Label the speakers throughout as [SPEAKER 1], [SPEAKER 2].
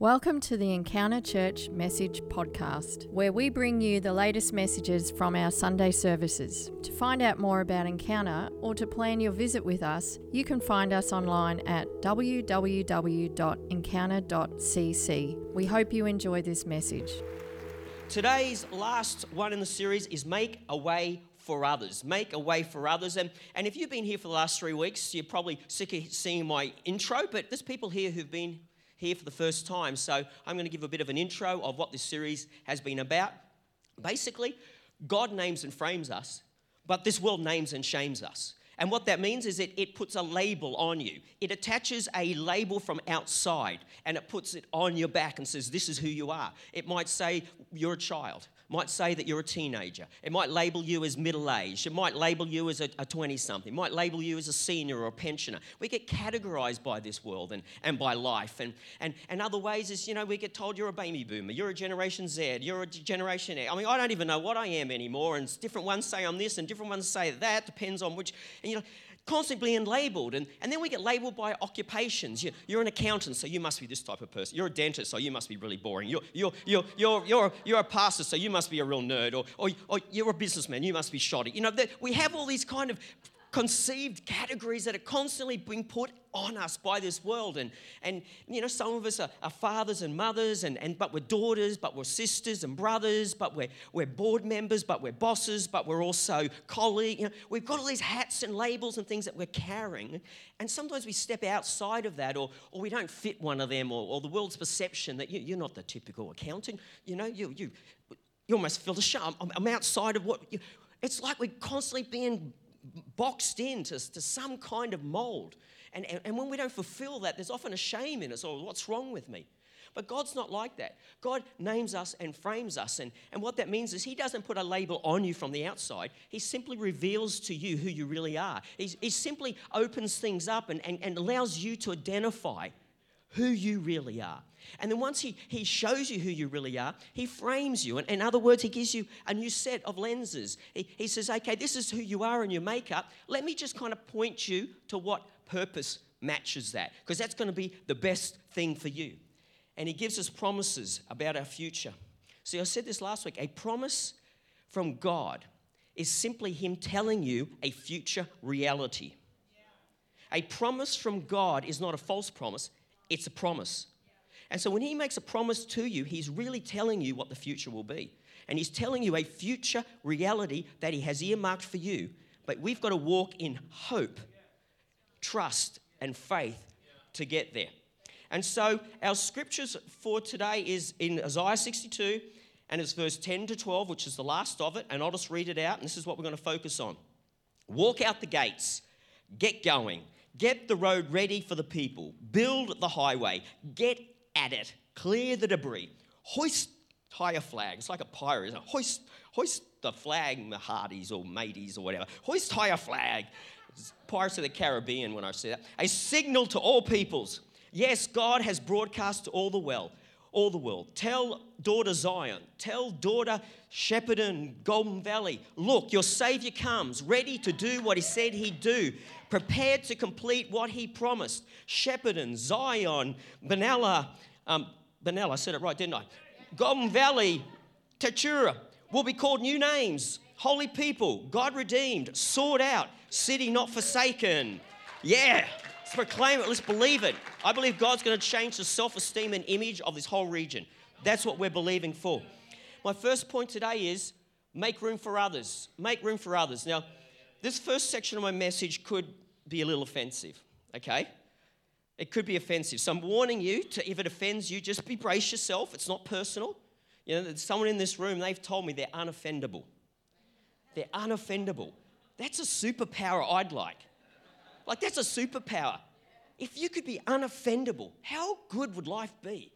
[SPEAKER 1] Welcome to the Encounter Church Message Podcast, where we bring you the latest messages from our Sunday services. To find out more about Encounter or to plan your visit with us, you can find us online at www.encounter.cc. We hope you enjoy this message.
[SPEAKER 2] Today's last one in the series is Make a Way for Others. Make a Way for Others. And, and if you've been here for the last three weeks, you're probably sick of seeing my intro, but there's people here who've been here for the first time. So I'm going to give a bit of an intro of what this series has been about. Basically, God names and frames us, but this world names and shames us. And what that means is it, it puts a label on you. It attaches a label from outside and it puts it on your back and says, This is who you are. It might say, You're a child might say that you're a teenager. It might label you as middle aged. It might label you as a 20 something. It might label you as a senior or a pensioner. We get categorized by this world and, and by life. And, and, and other ways is, you know, we get told you're a baby boomer, you're a Generation Z, you're a Generation X. I mean, I don't even know what I am anymore. And different ones say I'm this and different ones say that. Depends on which. And, you know, constantly being labeled. And, and then we get labeled by occupations. You, you're an accountant, so you must be this type of person. You're a dentist, so you must be really boring. You're, you're, you're, you're, you're, you're a pastor, so you must be a real nerd. Or, or, or you're a businessman, you must be shoddy. You know, we have all these kind of conceived categories that are constantly being put on us by this world. And, and you know, some of us are, are, fathers and mothers, and, and, but we're daughters, but we're sisters and brothers, but we're, we're board members, but we're bosses, but we're also colleagues. You know, we've got all these hats and labels and things that we're carrying. And sometimes we step outside of that, or, or we don't fit one of them, or, or the world's perception that you, are not the typical accountant. You know, you, you, you almost feel the shame. I'm, I'm outside of what you, it's like we're constantly being boxed into to some kind of mold. And, and, and, when we don't fulfill that, there's often a shame in us, or what's wrong with me? But God's not like that. God names us and frames us. And, and what that means is He doesn't put a label on you from the outside, He simply reveals to you who you really are. He, he simply opens things up and, and, and allows you to identify who you really are. And then once he, he shows you who you really are, he frames you. And in other words, he gives you a new set of lenses. He, he says, okay, this is who you are in your makeup. Let me just kind of point you to what purpose matches that, because that's going to be the best thing for you. And he gives us promises about our future. See, I said this last week a promise from God is simply him telling you a future reality. A promise from God is not a false promise, it's a promise. And so when he makes a promise to you, he's really telling you what the future will be. And he's telling you a future reality that he has earmarked for you. But we've got to walk in hope, trust, and faith to get there. And so our scriptures for today is in Isaiah 62, and it's verse 10 to 12, which is the last of it. And I'll just read it out, and this is what we're going to focus on. Walk out the gates, get going Get the road ready for the people. Build the highway. Get at it. Clear the debris. Hoist higher flag. It's like a pirate, isn't it? Hoist, hoist the flag, the Hardies or Mateys or whatever. Hoist higher flag. Pirates of the Caribbean when I say that. A signal to all peoples. Yes, God has broadcast to all the well all the world. Tell daughter Zion, tell daughter Shepparton, Goulburn Valley, look, your Savior comes, ready to do what He said He'd do, prepared to complete what He promised. Shepparton, Zion, Benalla, um, I said it right, didn't I? Goulburn Valley, Tatura will be called new names. Holy people, God redeemed, sought out, city not forsaken. Yeah, Let's proclaim it. Let's believe it. I believe God's going to change the self esteem and image of this whole region. That's what we're believing for. My first point today is make room for others. Make room for others. Now, this first section of my message could be a little offensive, okay? It could be offensive. So I'm warning you to, if it offends you, just be brace yourself. It's not personal. You know, someone in this room, they've told me they're unoffendable. They're unoffendable. That's a superpower I'd like. Like, that's a superpower. If you could be unoffendable, how good would life be?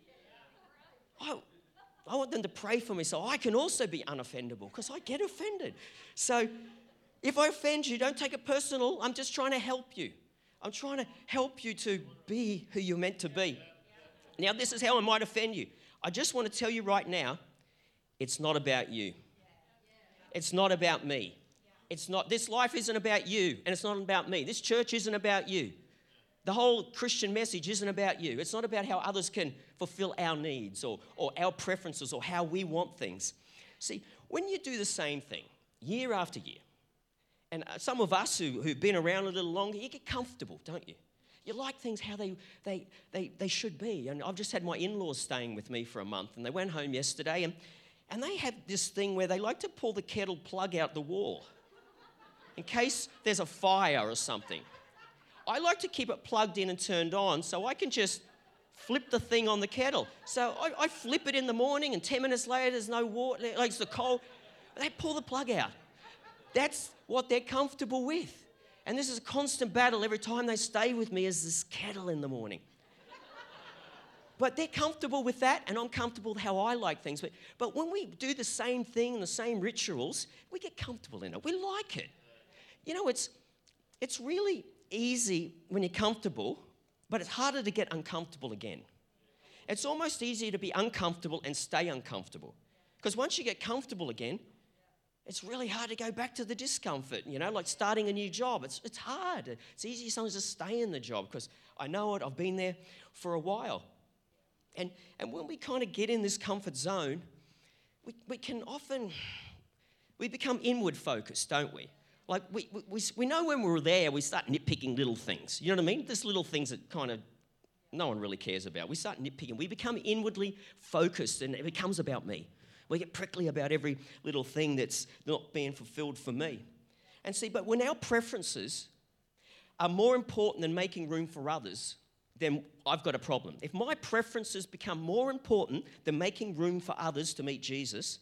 [SPEAKER 2] I, I want them to pray for me so I can also be unoffendable because I get offended. So, if I offend you, don't take it personal. I'm just trying to help you. I'm trying to help you to be who you're meant to be. Now, this is how I might offend you. I just want to tell you right now it's not about you, it's not about me. It's not, this life isn't about you and it's not about me. This church isn't about you. The whole Christian message isn't about you. It's not about how others can fulfill our needs or, or our preferences or how we want things. See, when you do the same thing year after year, and uh, some of us who, who've been around a little longer, you get comfortable, don't you? You like things how they, they, they, they should be. And I've just had my in laws staying with me for a month, and they went home yesterday, and, and they have this thing where they like to pull the kettle plug out the wall in case there's a fire or something. I like to keep it plugged in and turned on so I can just flip the thing on the kettle. So I, I flip it in the morning, and 10 minutes later, there's no water, like it's the cold. They pull the plug out. That's what they're comfortable with. And this is a constant battle every time they stay with me is this kettle in the morning. but they're comfortable with that, and I'm comfortable with how I like things. But, but when we do the same thing, the same rituals, we get comfortable in it. We like it. You know, it's, it's really easy when you're comfortable, but it's harder to get uncomfortable again. It's almost easier to be uncomfortable and stay uncomfortable. Because once you get comfortable again, it's really hard to go back to the discomfort, you know, like starting a new job. It's, it's hard. It's easy sometimes to stay in the job because I know it, I've been there for a while. And, and when we kind of get in this comfort zone, we, we can often, we become inward focused, don't we? Like, we, we, we know when we're there, we start nitpicking little things. You know what I mean? There's little things that kind of no one really cares about. We start nitpicking. We become inwardly focused and it becomes about me. We get prickly about every little thing that's not being fulfilled for me. And see, but when our preferences are more important than making room for others, then I've got a problem. If my preferences become more important than making room for others to meet Jesus,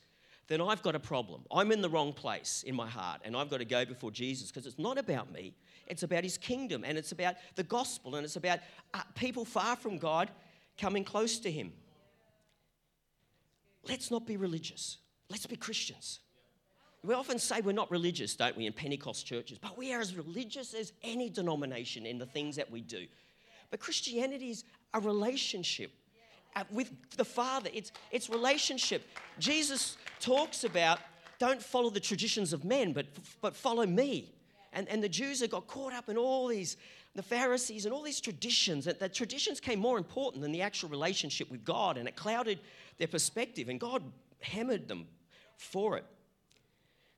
[SPEAKER 2] then I've got a problem. I'm in the wrong place in my heart, and I've got to go before Jesus because it's not about me. It's about his kingdom, and it's about the gospel, and it's about uh, people far from God coming close to him. Let's not be religious. Let's be Christians. We often say we're not religious, don't we, in Pentecost churches, but we are as religious as any denomination in the things that we do. But Christianity is a relationship uh, with the Father, it's, it's relationship. Jesus talks about don't follow the traditions of men, but, but follow me. And, and the Jews have got caught up in all these, the Pharisees and all these traditions, that traditions came more important than the actual relationship with God, and it clouded their perspective, and God hammered them for it.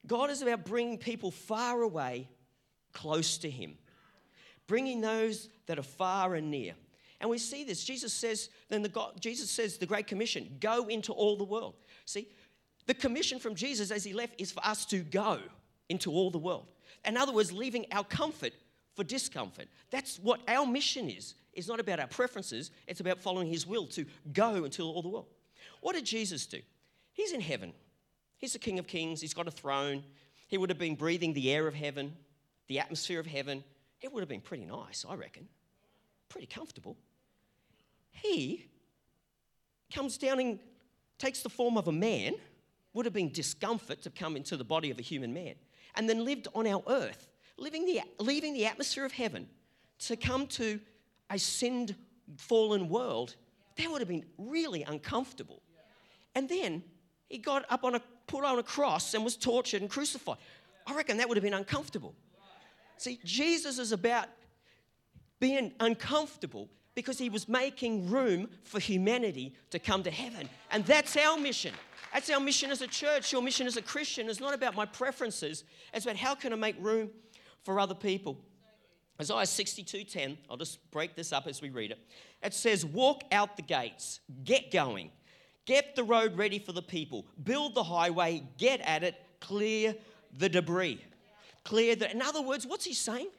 [SPEAKER 2] God is about bringing people far away close to Him, bringing those that are far and near. And we see this. Jesus says, then the God, Jesus says the Great Commission, go into all the world. See, the commission from Jesus as he left is for us to go into all the world. In other words, leaving our comfort for discomfort. That's what our mission is. It's not about our preferences, it's about following his will to go into all the world. What did Jesus do? He's in heaven. He's the King of Kings. He's got a throne. He would have been breathing the air of heaven, the atmosphere of heaven. It would have been pretty nice, I reckon. Pretty comfortable. He comes down and takes the form of a man, would have been discomfort to come into the body of a human man, and then lived on our earth, living the, leaving the atmosphere of heaven to come to a sinned, fallen world. That would have been really uncomfortable. And then he got up on a, put on a cross and was tortured and crucified. I reckon that would have been uncomfortable. See, Jesus is about being uncomfortable because he was making room for humanity to come to heaven. And that's our mission. That's our mission as a church. Your mission as a Christian is not about my preferences, it's about how can I make room for other people. Isaiah 62:10, I'll just break this up as we read it. It says, Walk out the gates, get going, get the road ready for the people, build the highway, get at it, clear the debris. Clear the, in other words, what's he saying?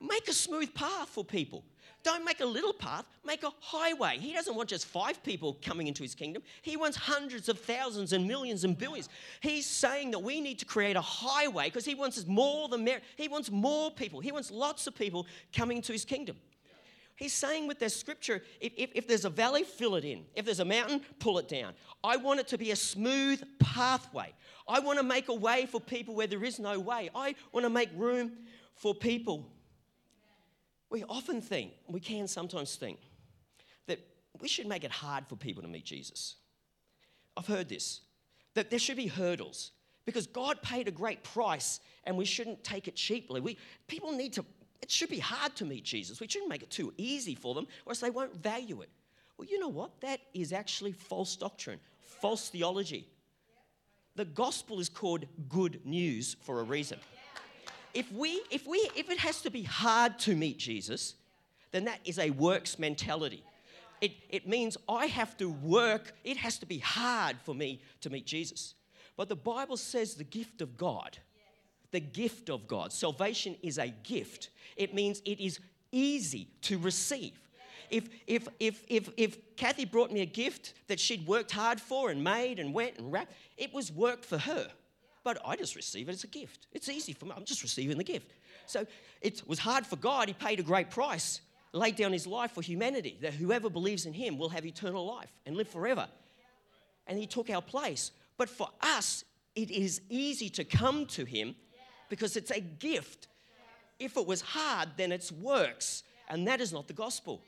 [SPEAKER 2] Make a smooth path for people. Don't make a little path, make a highway. He doesn't want just five people coming into his kingdom. He wants hundreds of thousands and millions and billions. He's saying that we need to create a highway because he wants more than mer- he wants more people. He wants lots of people coming to his kingdom. He's saying with this scripture, if, if, if, there's a valley, fill it in. If there's a mountain, pull it down. I want it to be a smooth pathway. I want to make a way for people where there is no way. I want to make room for people we often think, we can sometimes think, that we should make it hard for people to meet Jesus. I've heard this, that there should be hurdles because God paid a great price and we shouldn't take it cheaply. We, people need to it should be hard to meet Jesus. We shouldn't make it too easy for them, or else they won't value it. Well, you know what? That is actually false doctrine, false theology. The gospel is called good news for a reason. If we, if we, if it has to be hard to meet Jesus, then that is a works mentality. It, it means I have to work, it has to be hard for me to meet Jesus. But the Bible says the gift of God, the gift of God, salvation is a gift. It means it is easy to receive. If, if, if, if, if Kathy brought me a gift that she'd worked hard for and made and went and wrapped, it was work for her. But I just receive it as a gift. It's easy for me. I'm just receiving the gift. So it was hard for God. He paid a great price laid down his life for humanity, that whoever believes in him will have eternal life and live forever. And he took our place. But for us, it is easy to come to him because it's a gift. If it was hard, then it's works. And that is not the gospel.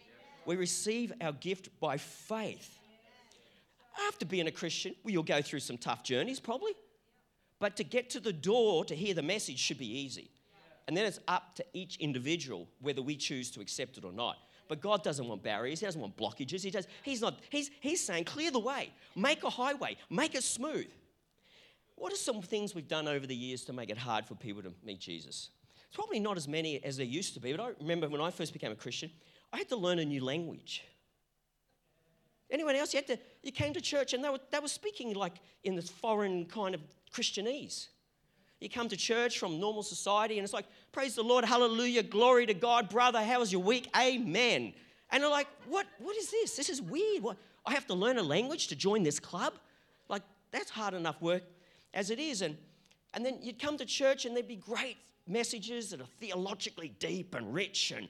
[SPEAKER 2] We receive our gift by faith. After being a Christian, well, you'll go through some tough journeys probably. But to get to the door to hear the message should be easy. And then it's up to each individual whether we choose to accept it or not. But God doesn't want barriers. He doesn't want blockages. He does, he's, not, he's, he's saying, clear the way, make a highway, make it smooth. What are some things we've done over the years to make it hard for people to meet Jesus? It's probably not as many as there used to be, but I remember when I first became a Christian, I had to learn a new language. Anyone else? You, had to, you came to church and they were, they were speaking like in this foreign kind of Christianese. You come to church from normal society and it's like, praise the Lord, hallelujah, glory to God, brother, how was your week? Amen. And they're like, what, what is this? This is weird. What, I have to learn a language to join this club? Like, that's hard enough work as it is. And, and then you'd come to church and there'd be great messages that are theologically deep and rich, and,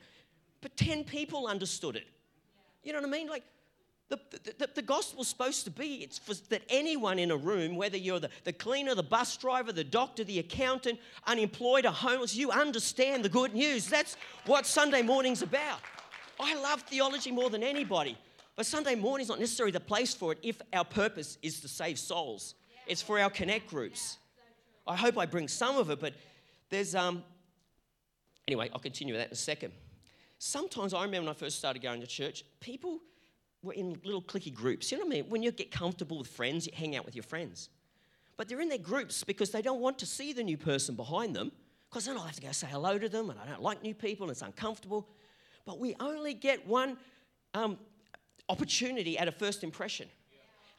[SPEAKER 2] but 10 people understood it. You know what I mean? Like, the, the, the, gospel's supposed to be it's for that anyone in a room, whether you're the, the cleaner, the bus driver, the doctor, the accountant, unemployed, or homeless, you understand the good news. That's what Sunday morning's about. I love theology more than anybody, but Sunday morning's not necessarily the place for it if our purpose is to save souls. It's for our connect groups. I hope I bring some of it, but there's um. Anyway, I'll continue with that in a second. Sometimes I remember when I first started going to church, people were in little clicky groups. You know what I mean? When you get comfortable with friends, you hang out with your friends. But they're in their groups because they don't want to see the new person behind them because then I'll have to go say hello to them and I don't like new people and it's uncomfortable. But we only get one um, opportunity at a first impression.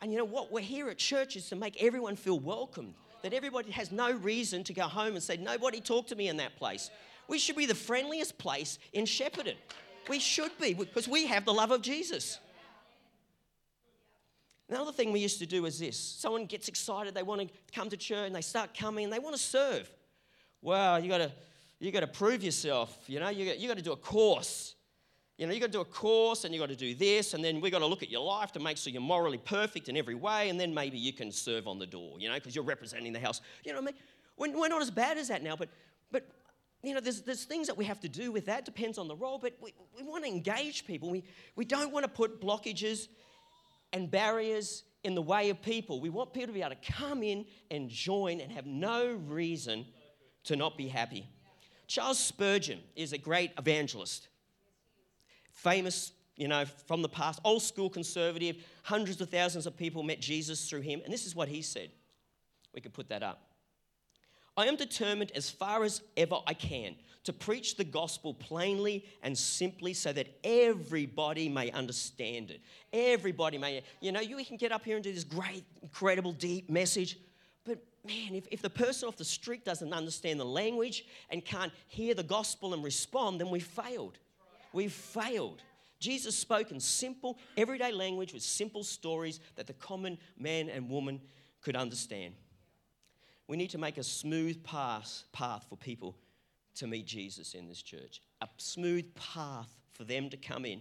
[SPEAKER 2] And you know what? We're here at church is to make everyone feel welcome, that everybody has no reason to go home and say, Nobody talked to me in that place. We should be the friendliest place in Shepparton. We should be because we have the love of Jesus. Another thing we used to do is this someone gets excited, they want to come to church, and they start coming, and they want to serve. Well, you got to you got to prove yourself. You know, you got, you to do a course. You know, you got to do a course, and you got to do this, and then we got to look at your life to make sure you're morally perfect in every way, and then maybe you can serve on the door. You know, because you're representing the house. You know what I mean? We're, we're not as bad as that now, but but you know, there's, there's things that we have to do with that, depends on the role, but we, we want to engage people. We, we don't want to put blockages and barriers in the way of people. We want people to be able to come in and join and have no reason to not be happy. Charles Spurgeon is a great evangelist, famous, you know, from the past, old school conservative. Hundreds of thousands of people met Jesus through him. And this is what he said. We could put that up. I am determined as far as ever I can to preach the gospel plainly and simply so that everybody may understand it. Everybody may, you know, you can get up here and do this great, incredible, deep message, but man, if, if the person off the street doesn't understand the language and can't hear the gospel and respond, then we've failed. We've failed. Jesus spoke in simple, everyday language with simple stories that the common man and woman could understand. We need to make a smooth path, path for people to meet Jesus in this church, a smooth path for them to come in.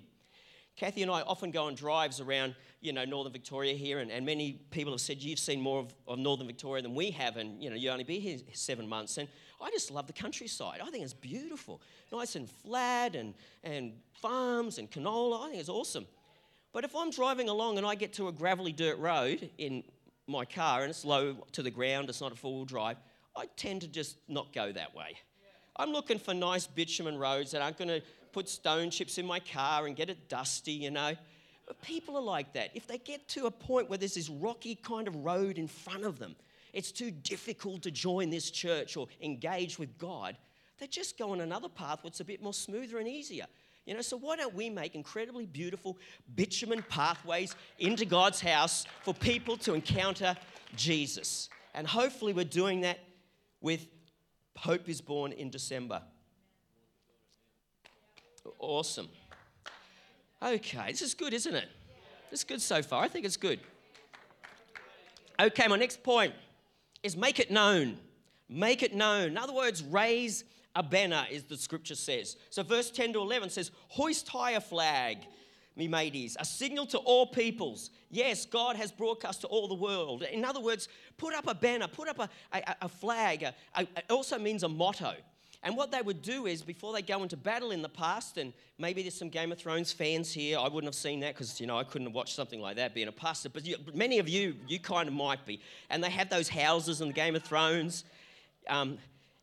[SPEAKER 2] Kathy and I often go on drives around, you know, Northern Victoria here, and, and many people have said you've seen more of, of, Northern Victoria than we have, and you know, you only be here seven months. And I just love the countryside. I think it's beautiful, nice and flat, and and farms and canola. I think it's awesome. But if I'm driving along and I get to a gravelly dirt road in my car and it's low to the ground, it's not a four wheel drive, I tend to just not go that way. I'm looking for nice bitumen roads that aren't going to put stone chips in my car and get it dusty, you know. But people are like that. If they get to a point where there's this rocky kind of road in front of them, it's too difficult to join this church or engage with God, they just go on another path what's a bit more smoother and easier. You know, so why don't we make incredibly beautiful bitumen pathways into God's house for people to encounter Jesus? And hopefully we're doing that with Hope is Born in December. Awesome. Okay, this is good, isn't it? It's good so far. I think it's good. Okay, my next point is make it known. Make it known. In other words, raise a banner, as the scripture says. So, verse 10 to 11 says, Hoist high a flag, me mateys, a signal to all peoples. Yes, God has broadcast to all the world. In other words, put up a banner, put up a, a, a flag. A, a, it also means a motto. And what they would do is, before they go into battle in the past, and maybe there's some Game of Thrones fans here, I wouldn't have seen that because, you know, I couldn't have watched something like that being a pastor, but you, many of you, you kind of might be. And they have those houses in the Game of Thrones, um,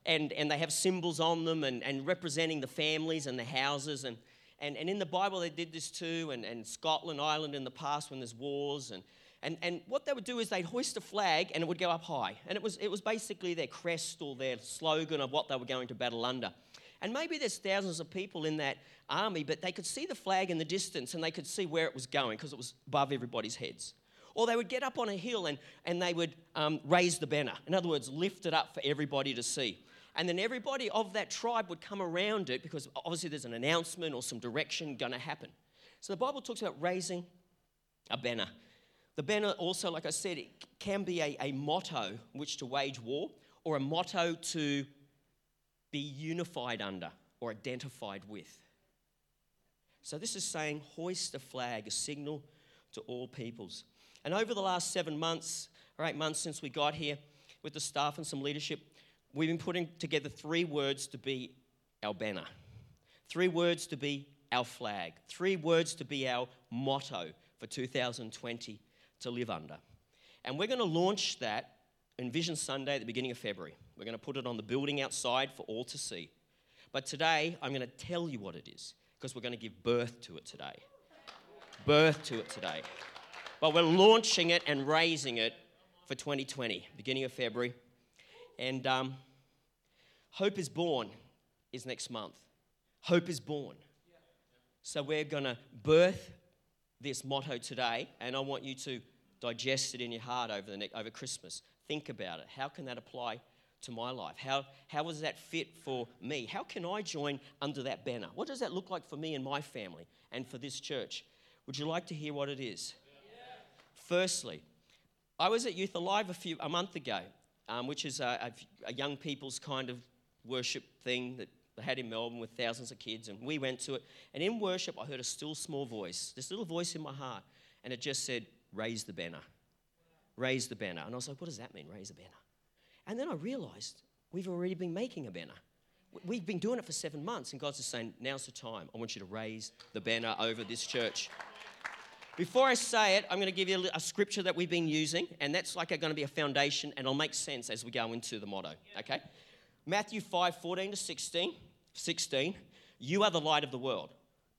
[SPEAKER 2] and, and they have symbols on them and, and representing the families and the houses. And, and, and in the Bible, they did this too, and, and Scotland, Ireland in the past when there's wars. And, and, and what they would do is they'd hoist a flag and it would go up high. And it was, it was basically their crest or their slogan of what they were going to battle under. And maybe there's thousands of people in that army, but they could see the flag in the distance and they could see where it was going because it was above everybody's heads. Or they would get up on a hill and, and they would um, raise the banner. In other words, lift it up for everybody to see. And then everybody of that tribe would come around it because obviously there's an announcement or some direction going to happen. So the Bible talks about raising a banner. The banner also, like I said, it can be a, a motto which to wage war or a motto to be unified under or identified with. So this is saying hoist a flag, a signal to all peoples. And over the last seven months or eight months since we got here with the staff and some leadership, we've been putting together three words to be our banner, three words to be our flag, three words to be our motto for 2020 to live under. And we're going to launch that in Vision Sunday at the beginning of February. We're going to put it on the building outside for all to see. But today, I'm going to tell you what it is because we're going to give birth to it today. Birth to it today. But we're launching it and raising it for 2020, beginning of February. And um, Hope is Born is next month. Hope is Born. So we're going to birth this motto today, and I want you to digest it in your heart over, the over Christmas. Think about it. How can that apply to my life? How, how does that fit for me? How can I join under that banner? What does that look like for me and my family and for this church? Would you like to hear what it is? Yeah. Firstly, I was at Youth Alive a, few, a month ago, um, which is a, a, a young people's kind of worship thing that they had in Melbourne with thousands of kids, and we went to it. And in worship, I heard a still small voice, this little voice in my heart, and it just said, Raise the banner. Raise the banner. And I was like, What does that mean, raise a banner? And then I realized we've already been making a banner. We've been doing it for seven months, and God's just saying, Now's the time. I want you to raise the banner over this church. Before I say it, I'm going to give you a scripture that we've been using, and that's like going to be a foundation, and it'll make sense as we go into the motto. Okay? Matthew 5 14 to 16. 16, you are the light of the world.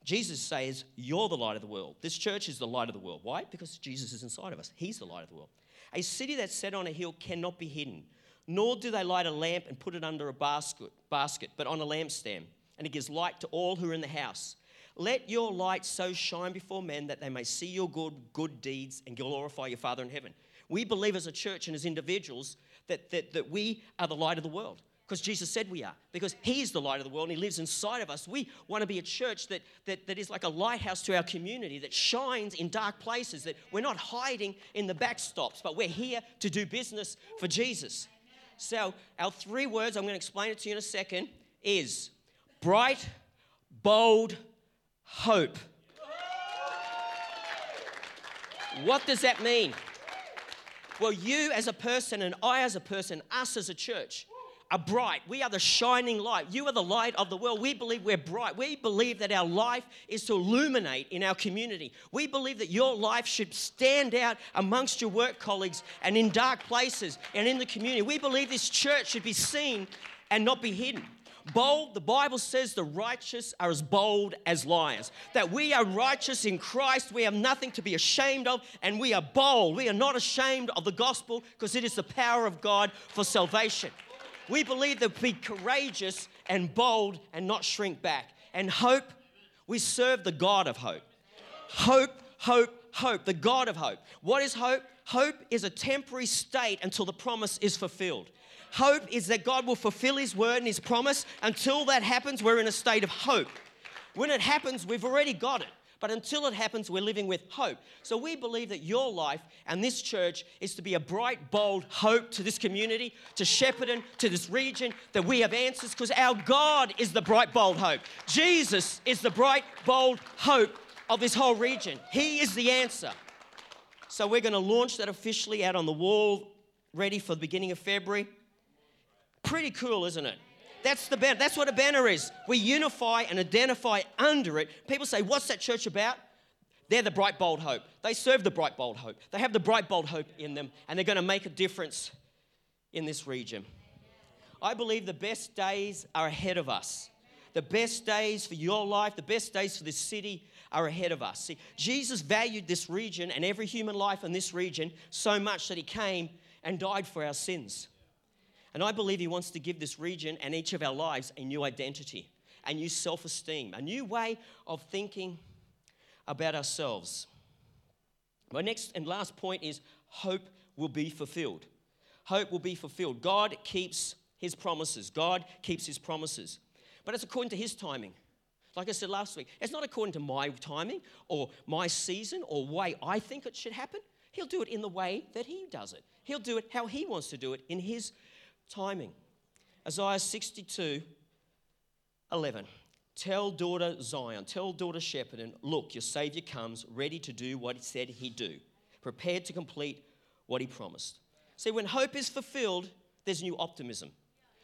[SPEAKER 2] Jesus says, You're the light of the world. This church is the light of the world. Why? Because Jesus is inside of us. He's the light of the world. A city that's set on a hill cannot be hidden, nor do they light a lamp and put it under a basket, basket but on a lampstand, and it gives light to all who are in the house. Let your light so shine before men that they may see your good, good deeds and glorify your Father in heaven. We believe as a church and as individuals that, that, that we are the light of the world because Jesus said we are, because He is the light of the world and He lives inside of us. We want to be a church that, that, that is like a lighthouse to our community, that shines in dark places, that we're not hiding in the backstops, but we're here to do business for Jesus. So, our three words, I'm going to explain it to you in a second, is bright, bold, hope. What does that mean? Well, you as a person, and I as a person, us as a church, are bright. We are the shining light. You are the light of the world. We believe we're bright. We believe that our life is to illuminate in our community. We believe that your life should stand out amongst your work colleagues and in dark places and in the community. We believe this church should be seen and not be hidden. Bold, the Bible says the righteous are as bold as lions. That we are righteous in Christ, we have nothing to be ashamed of, and we are bold. We are not ashamed of the gospel because it is the power of God for salvation. We believe that be courageous and bold and not shrink back. And hope, we serve the God of hope. Hope, hope, hope, the God of hope. What is hope? Hope is a temporary state until the promise is fulfilled. Hope is that God will fulfill His word and His promise. Until that happens, we're in a state of hope. When it happens, we've already got it. But until it happens, we're living with hope. So we believe that your life and this church is to be a bright, bold hope to this community, to Shepparton, to this region, that we have answers because our God is the bright, bold hope. Jesus is the bright, bold hope of this whole region. He is the answer. So we're going to launch that officially out on the wall, ready for the beginning of February. Pretty cool, isn't it? That's the banner. That's what a banner is. We unify and identify under it. People say, "What's that church about?" They're the bright, bold hope. They serve the bright, bold hope. They have the bright, bold hope in them, and they're going to make a difference in this region. I believe the best days are ahead of us. The best days for your life, the best days for this city are ahead of us. See, Jesus valued this region and every human life in this region so much that he came and died for our sins. And I believe He wants to give this region and each of our lives a new identity, a new self esteem, a new way of thinking about ourselves. My next and last point is hope will be fulfilled. Hope will be fulfilled. God keeps His promises. God keeps His promises. But it's according to His timing. Like I said last week, it's not according to my timing or my season or way I think it should happen. He'll do it in the way that He does it. He'll do it how He wants to do it in His timing. Isaiah 62 11. Tell daughter Zion, tell daughter Shepparton, look, your Savior comes, ready to do what he said he'd do, prepared to complete what he promised. See, when hope is fulfilled, there's new optimism.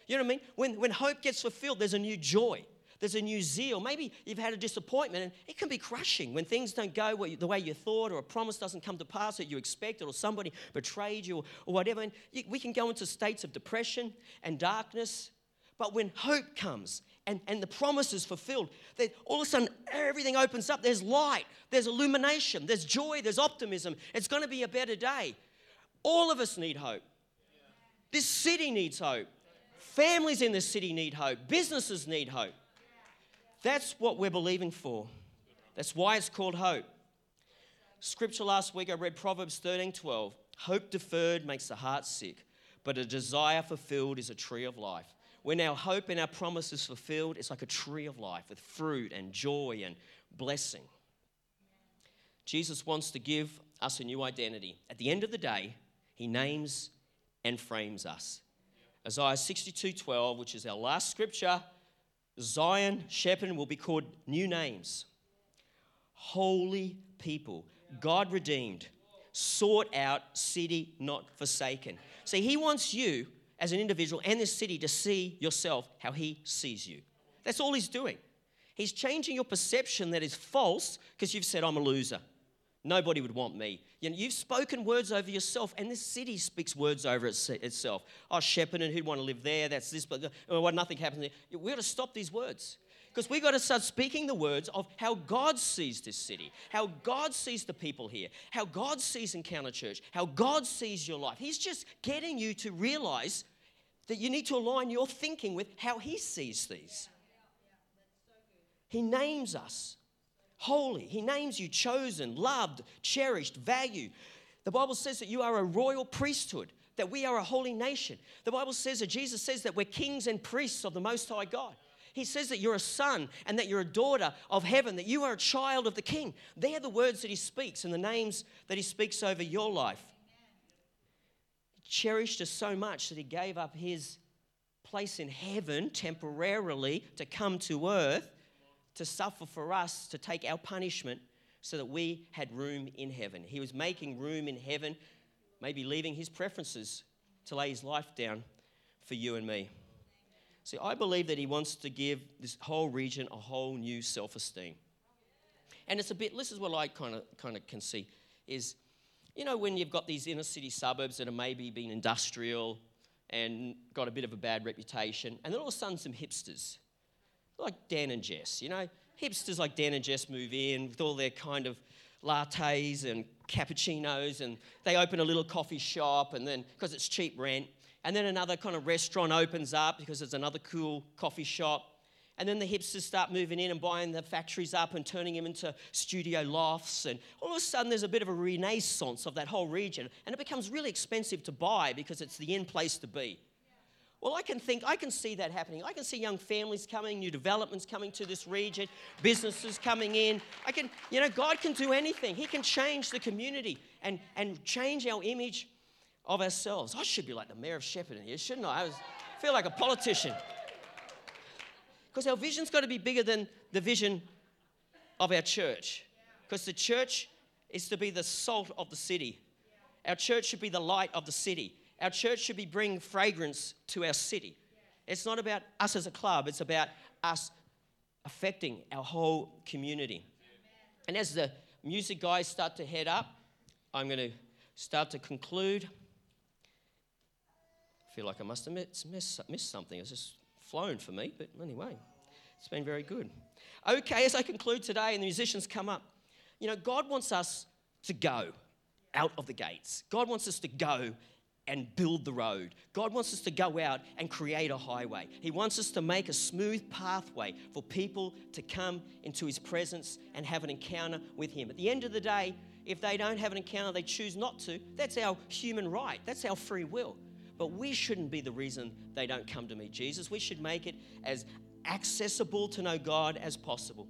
[SPEAKER 2] You know what I mean? When, when hope gets fulfilled, there's a new joy. There's a new zeal. Maybe you've had a disappointment and it can be crushing when things don't go the way you thought or a promise doesn't come to pass that you expected or somebody betrayed you or, whatever. And we can go into states of depression and darkness. But when hope comes and, and the promise is fulfilled, then all of a sudden everything opens up. There's light, there's illumination, there's joy, there's optimism. It's going to be a better day. All of us need hope. This city needs hope. Families in this city need hope. Businesses need hope. That's what we're believing for. That's why it's called hope. Scripture last week, I read Proverbs 13 12. Hope deferred makes the heart sick, but a desire fulfilled is a tree of life. When our hope and our promise is fulfilled, it's like a tree of life with fruit and joy and blessing. Jesus wants to give us a new identity. At the end of the day, he names and frames us. Isaiah 62 12, which is our last scripture, Zion, Shepparton will be called new names. Holy people, God redeemed, sought out city not forsaken. See, He wants you as an individual and this city to see yourself how He sees you. That's all He's doing. He's changing your perception that is false because you've said, I'm a loser. Nobody would want me. You know, you've spoken words over yourself, and this city speaks words over itself. Oh, Shepparton, who'd want to live there? That's this, but oh, well, nothing happens there. We've got to stop these words because we've got to start speaking the words of how God sees this city, how God sees the people here, how God sees Encounter Church, how God sees your life. He's just getting you to realize that you need to align your thinking with how He sees these. He names us holy. He names you chosen, loved, cherished, valued. The Bible says that you are a royal priesthood, that we are a holy nation. The Bible says that Jesus says that we're kings and priests of the Most High God. He says that you're a son and that you're a daughter of heaven, that you are a child of the king. They're the words that he speaks and the names that he speaks over your life. He cherished us so much that he gave up his place in heaven temporarily to come to earth to suffer for us, to take our punishment, so that we had room in heaven. He was making room in heaven, maybe leaving his preferences to lay his life down for you and me. See, I believe that he wants to give this whole region a whole new self esteem. And it's a bit, this is what I kind of, kind of can see, is, you know, when you've got these inner city suburbs that are maybe been industrial and got a bit of a bad reputation. And then all of a sudden, some hipsters, like Dan and Jess, you know, hipsters like Dan and Jess move in with all their kind of lattes and cappuccinos, and they open a little coffee shop, and then because it's cheap rent, and then another kind of restaurant opens up because it's another cool coffee shop. And then the hipsters start moving in and buying the factories up and turning them into studio lofts. And all of a sudden, there's a bit of a renaissance of that whole region. And it becomes really expensive to buy because it's the end place to be. Well, I can think, I can see that happening. I can see young families coming, new developments coming to this region, businesses coming in. I can, you know, God can do anything. He can change the community and, and change our image of ourselves. I should be like the mayor of Shepparton here, shouldn't I? I was, feel like a politician. Because our vision's got to be bigger than the vision of our church. Because the church is to be the salt of the city. Our church should be the light of the city. Our church should be bringing fragrance to our city. It's not about us as a club, it's about us affecting our whole community. And as the music guys start to head up, I'm going to start to conclude. I feel like I must have missed, missed something. It's just flown for me, but anyway, it's been very good. Okay, as I conclude today and the musicians come up, you know, God wants us to go out of the gates. God wants us to go and build the road. God wants us to go out and create a highway. He wants us to make a smooth pathway for people to come into His presence and have an encounter with Him. At the end of the day, if they don't have an encounter, they choose not to, that's our human right, that's our free will. But we shouldn't be the reason they don't come to meet Jesus. We should make it as accessible to know God as possible.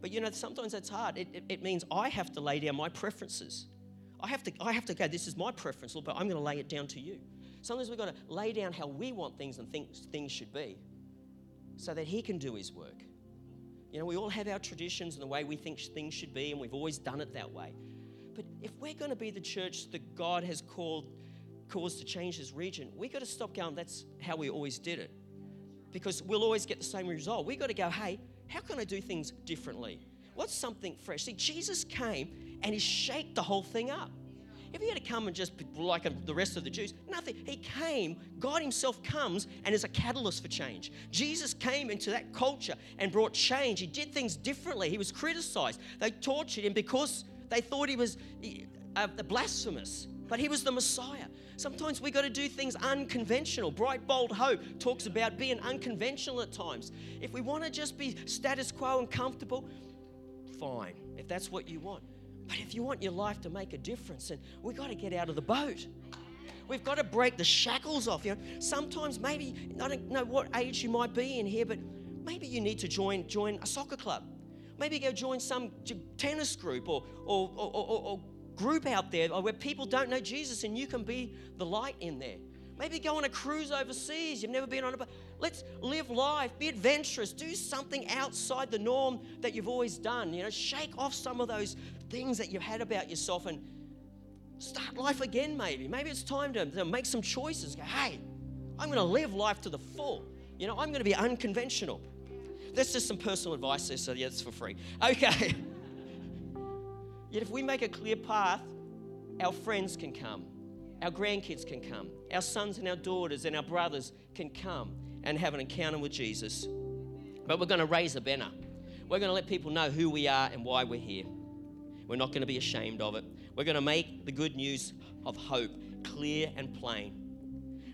[SPEAKER 2] But you know, sometimes that's hard. It, it, it means I have to lay down my preferences. I have to, I have to go, this is my preference, Lord, but I'm going to lay it down to you. Sometimes we've got to lay down how we want things and think things should be so that He can do His work. You know, we all have our traditions and the way we think things should be, and we've always done it that way. But if we're going to be the church that God has called cause to change this region, we've got to stop going, that's how we always did it. Because we'll always get the same result. We've got to go, hey, how can I do things differently? What's something fresh? See, Jesus came and he shaked the whole thing up. If he had to come and just like the rest of the Jews, nothing. He came, God Himself comes and is a catalyst for change. Jesus came into that culture and brought change. He did things differently. He was criticized. They tortured him because they thought he was uh, blasphemous, but he was the Messiah. Sometimes we got to do things unconventional. Bright, bold hope talks about being unconventional at times. If we want to just be status quo and comfortable, fine, if that's what you want. But if you want your life to make a difference, then we've got to get out of the boat. We've got to break the shackles off. You know, sometimes maybe I don't know what age you might be in here, but maybe you need to join join a soccer club. Maybe go join some tennis group or, or, or, or group out there where people don't know Jesus and you can be the light in there. Maybe go on a cruise overseas. You've never been on a boat. Let's live life, be adventurous, do something outside the norm that you've always done. You know, shake off some of those things that you've had about yourself and start life again, maybe. Maybe it's time to, to make some choices. Go, hey, I'm going to live life to the full. You know, I'm going to be unconventional. That's just some personal advice there, so yeah, it's for free. Okay. Yet if we make a clear path, our friends can come, our grandkids can come, our sons and our daughters and our brothers can come and have an encounter with Jesus. But we're going to raise a banner. We're going to let people know who we are and why we're here. We're not going to be ashamed of it. We're going to make the good news of hope clear and plain,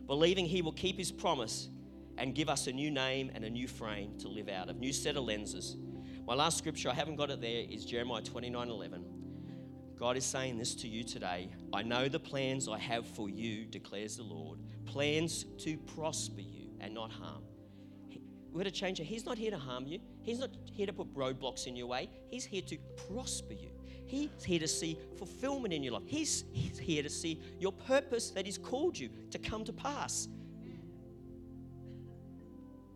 [SPEAKER 2] believing He will keep His promise and give us a new name and a new frame to live out of, new set of lenses. My last scripture, I haven't got it there, is Jeremiah 29 11. God is saying this to you today. I know the plans I have for you, declares the Lord. Plans to prosper you and not harm. We're to change it. He's not here to harm you. He's not here to put roadblocks in your way. He's here to prosper you. He's here to see fulfillment in your life. He's, he's here to see your purpose that He's called you to come to pass.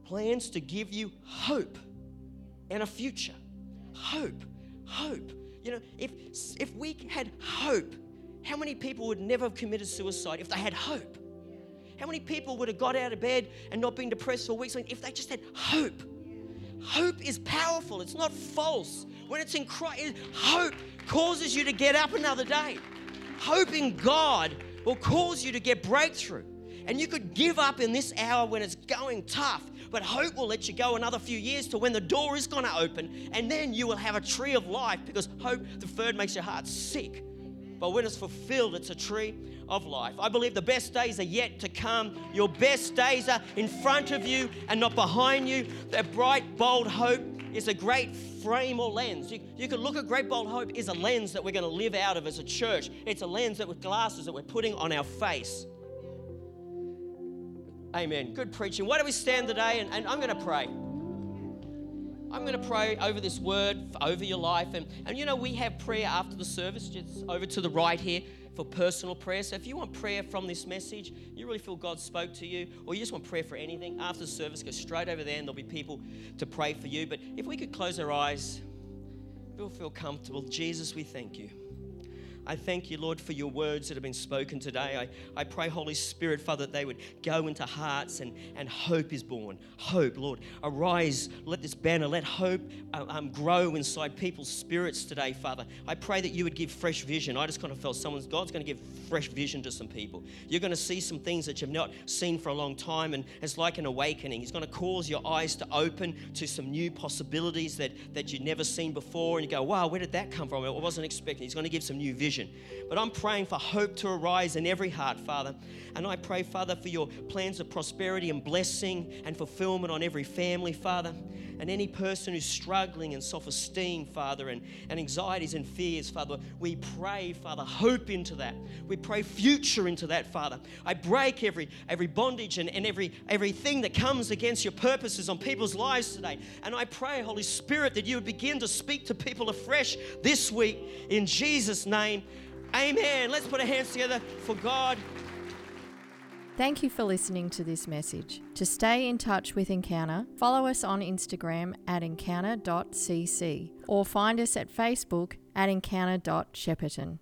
[SPEAKER 2] Plans to give you hope and a future. Hope, hope. You know, if, if we had hope, how many people would never have committed suicide if they had hope? How many people would have got out of bed and not been depressed for weeks if they just had hope? Hope is powerful, it's not false. When it's in Christ, hope causes you to get up another day. Hope in God will cause you to get breakthrough. And you could give up in this hour when it's going tough, but hope will let you go another few years to when the door is going to open, and then you will have a tree of life because hope deferred makes your heart sick. But when it's fulfilled, it's a tree of life. I believe the best days are yet to come. Your best days are in front of you and not behind you. That bright, bold hope is a great frame or lens. You, you can look at great, bold hope is a lens that we're going to live out of as a church. It's a lens that with glasses that we're putting on our face. Amen. Good preaching. Why don't we stand today and, and I'm going to pray. I'm going to pray over this word, over your life. And, and you know, we have prayer after the service, just over to the right here for personal prayer. So if you want prayer from this message, you really feel God spoke to you, or you just want prayer for anything, after the service, go straight over there and there'll be people to pray for you. But if we could close our eyes, we'll feel comfortable. Jesus, we thank you. I thank you, Lord, for your words that have been spoken today. I, I pray, Holy Spirit, Father, that they would go into hearts and, and hope is born. Hope, Lord. Arise, let this banner, let hope uh, um, grow inside people's spirits today, Father. I pray that you would give fresh vision. I just kind of felt someone's, God's going to give fresh vision to some people. You're going to see some things that you've not seen for a long time, and it's like an awakening. He's going to cause your eyes to open to some new possibilities that, that you've never seen before, and you go, wow, where did that come from? I wasn't expecting. He's going to give some new vision But I'm praying for hope to arise in every heart, Father. And I pray, Father, for your plans of prosperity and blessing and fulfillment on every family, Father. And any person who's struggling in self esteem, Father, and, and anxieties and fears, Father, we pray, Father, hope into that. We pray future into that, Father. I break every, every bondage and, and every, everything that comes against your purposes on people's lives today. And I pray, Holy Spirit, that you would begin to speak to people afresh this week in Jesus' name. Amen. Let's put our hands together for God.
[SPEAKER 1] Thank you for listening to this message. To stay in touch with Encounter, follow us on Instagram at encounter.cc or find us at Facebook at encounter.shepparton.